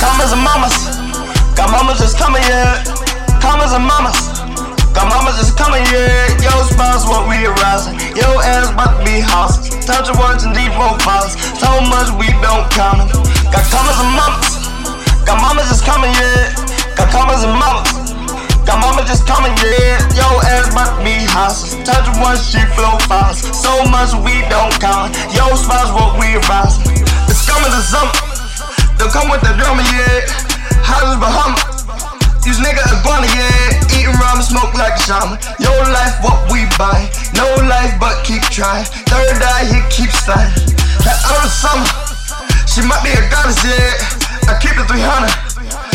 commas and mamas. Got mamas just coming, yeah. Commas and mamas. Got mamas just coming, yeah. Yo, spouse, what we arousing. Yo, ass about to be houses. Touch your words and deep profiles. So much we don't count. Got commas and mamas. Got mamas just coming, yeah. Got commas and mamas. Got mama just coming, yeah. Yo, ass about to be houses. Touch your one, she flow fast. So much we don't count. Yo, spouse, what we arousing. It's coming to summer. They'll come with the drummer, yeah. Houses Bahamas. These niggas are gonna, yeah. Eating rum, smoke like a shaman. Yo, life, what we buy. No life, but keep trying. Third eye, he keeps sliding. That other summer, she might be a goddess, yeah. I keep the 300.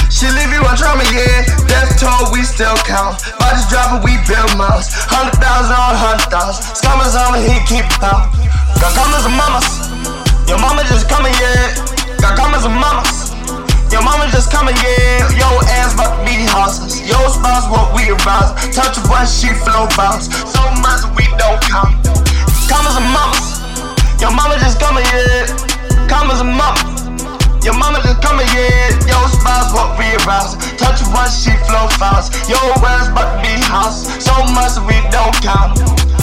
She leave you on trauma, yeah. Death toll, we still count. Bodies dropping, we build miles. Hundred thousand on hundred thousand. Scummers on me, he keep out. Got commas and mamas. Your mama just coming, yeah. Spouse, what we arouse. Touch a one, she flow bounce. So much we don't count. Commas and mamas. Your mama just coming, yeah. Commas and mamas. Your mama just coming, yeah. Yo, spouse, what we arouse. Touch a one, she flow fast. Yo, ass about to be house. So much we don't count.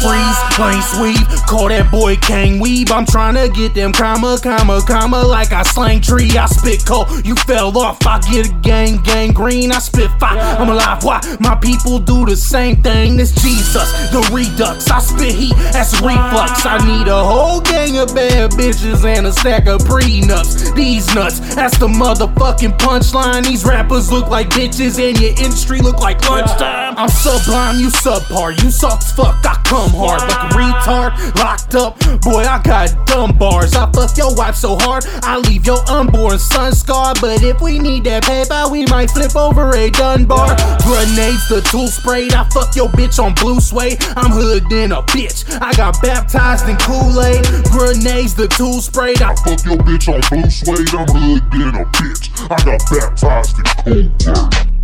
Freeze, brain sweep, call that boy Kang Weeb. I'm trying to get them comma, comma, comma, like I slang tree. I spit cold, you fell off. I get a gang, gang green. I spit fire, I'm alive. Why? My people do the same thing. This Jesus, the redux. I spit heat, that's reflux. I need a whole bad bitches and a stack of prenups. These nuts, that's the motherfucking punchline. These rappers look like bitches and your industry look like lunchtime. I'm sublime, you subpar, you soft as fuck. I come hard like a retard, locked up. Boy, I got dumb bars. I fuck your wife so hard, I leave your unborn son scarred. But if we need that paper, we might flip over a Dunbar. Grenades, the tool sprayed. I fuck your bitch on blue suede. I'm hood in a bitch. I got baptized in Kool Aid. The tool sprayed. I Fuck your bitch on blue suede, I'm hood in a bitch. I got baptized in cold blood.